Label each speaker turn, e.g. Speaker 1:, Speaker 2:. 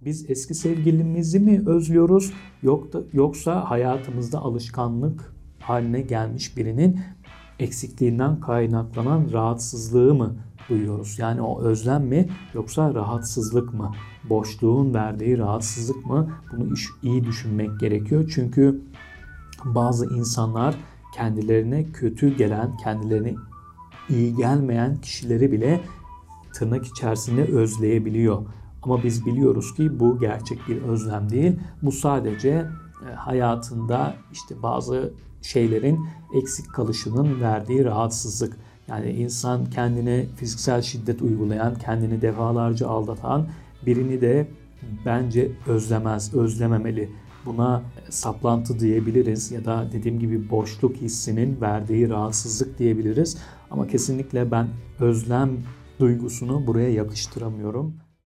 Speaker 1: Biz eski sevgilimizi mi özlüyoruz yok da, yoksa hayatımızda alışkanlık haline gelmiş birinin eksikliğinden kaynaklanan rahatsızlığı mı duyuyoruz? Yani o özlem mi yoksa rahatsızlık mı? Boşluğun verdiği rahatsızlık mı? Bunu iyi düşünmek gerekiyor. Çünkü bazı insanlar kendilerine kötü gelen, kendilerine iyi gelmeyen kişileri bile tırnak içerisinde özleyebiliyor. Ama biz biliyoruz ki bu gerçek bir özlem değil. Bu sadece e, hayatında işte bazı şeylerin eksik kalışının verdiği rahatsızlık. Yani insan kendine fiziksel şiddet uygulayan, kendini defalarca aldatan birini de bence özlemez, özlememeli. Buna saplantı diyebiliriz ya da dediğim gibi boşluk hissinin verdiği rahatsızlık diyebiliriz. Ama kesinlikle ben özlem duygusunu buraya yakıştıramıyorum.